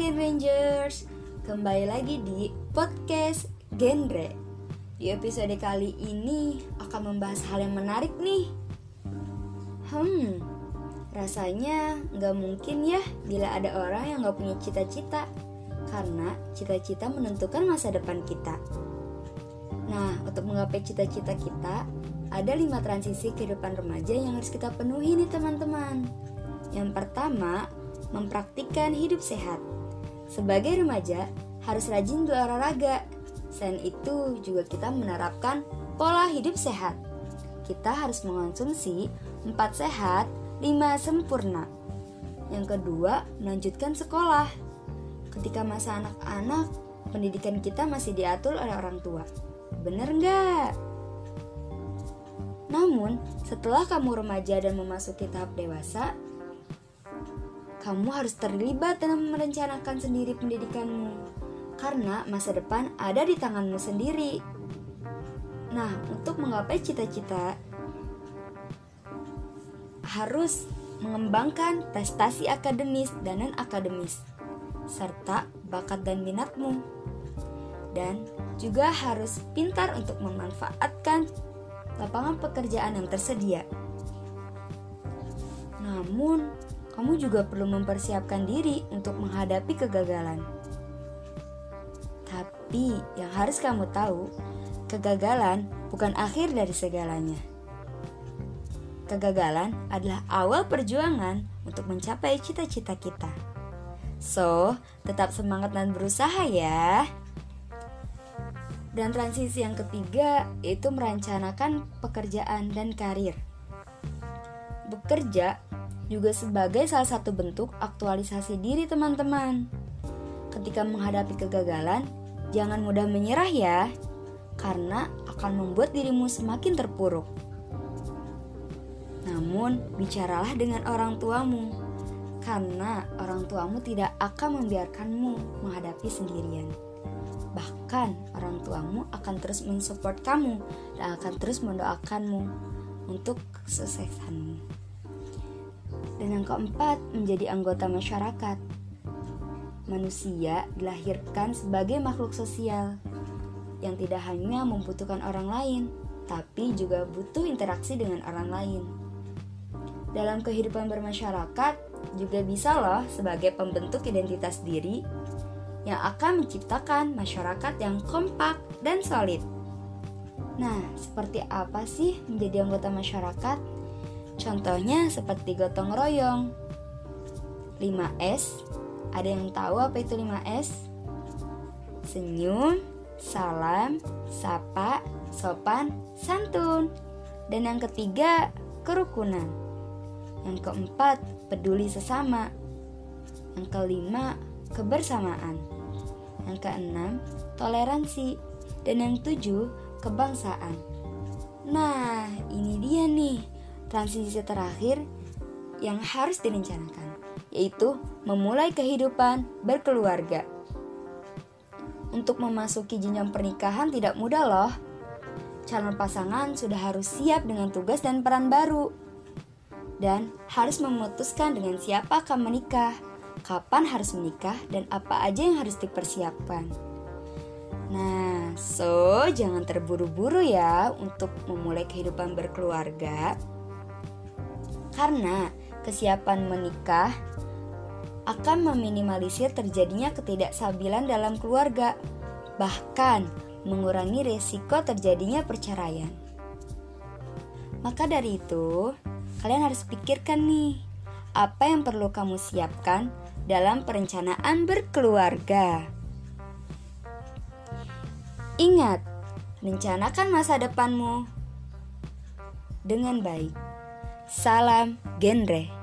Gen kembali lagi di podcast Genre. Di episode kali ini akan membahas hal yang menarik nih. Hmm, rasanya nggak mungkin ya bila ada orang yang nggak punya cita-cita, karena cita-cita menentukan masa depan kita. Nah, untuk menggapai cita-cita kita, ada lima transisi kehidupan remaja yang harus kita penuhi nih teman-teman. Yang pertama, mempraktikkan hidup sehat. Sebagai remaja, harus rajin berolahraga. Selain itu, juga kita menerapkan pola hidup sehat. Kita harus mengonsumsi 4 sehat, 5 sempurna. Yang kedua, melanjutkan sekolah. Ketika masa anak-anak, pendidikan kita masih diatur oleh orang tua. Bener nggak? Namun, setelah kamu remaja dan memasuki tahap dewasa, kamu harus terlibat dalam merencanakan sendiri pendidikanmu, karena masa depan ada di tanganmu sendiri. Nah, untuk menggapai cita-cita, harus mengembangkan prestasi akademis dan non-akademis, serta bakat dan minatmu. Dan juga harus pintar untuk memanfaatkan lapangan pekerjaan yang tersedia. Namun, kamu juga perlu mempersiapkan diri untuk menghadapi kegagalan. Tapi yang harus kamu tahu, kegagalan bukan akhir dari segalanya. Kegagalan adalah awal perjuangan untuk mencapai cita-cita kita. So, tetap semangat dan berusaha ya. Dan transisi yang ketiga yaitu merencanakan pekerjaan dan karir. Bekerja juga sebagai salah satu bentuk aktualisasi diri teman-teman. Ketika menghadapi kegagalan, jangan mudah menyerah ya, karena akan membuat dirimu semakin terpuruk. Namun, bicaralah dengan orang tuamu, karena orang tuamu tidak akan membiarkanmu menghadapi sendirian. Bahkan, orang tuamu akan terus mensupport kamu dan akan terus mendoakanmu untuk kesuksesanmu. Dan yang keempat, menjadi anggota masyarakat. Manusia dilahirkan sebagai makhluk sosial yang tidak hanya membutuhkan orang lain, tapi juga butuh interaksi dengan orang lain. Dalam kehidupan bermasyarakat, juga bisa loh sebagai pembentuk identitas diri yang akan menciptakan masyarakat yang kompak dan solid. Nah, seperti apa sih menjadi anggota masyarakat? Contohnya seperti gotong royong. 5S. Ada yang tahu apa itu 5S? Senyum, salam, sapa, sopan, santun. Dan yang ketiga, kerukunan. Yang keempat, peduli sesama. Yang kelima, kebersamaan. Yang keenam, toleransi. Dan yang tujuh, kebangsaan. Nah, ini dia nih transisi terakhir yang harus direncanakan, yaitu memulai kehidupan berkeluarga. Untuk memasuki jenjang pernikahan tidak mudah loh. Calon pasangan sudah harus siap dengan tugas dan peran baru. Dan harus memutuskan dengan siapa akan menikah, kapan harus menikah, dan apa aja yang harus dipersiapkan. Nah, so jangan terburu-buru ya untuk memulai kehidupan berkeluarga karena kesiapan menikah akan meminimalisir terjadinya ketidakstabilan dalam keluarga, bahkan mengurangi resiko terjadinya perceraian. Maka dari itu, kalian harus pikirkan nih, apa yang perlu kamu siapkan dalam perencanaan berkeluarga. Ingat, rencanakan masa depanmu dengan baik. Salam genre.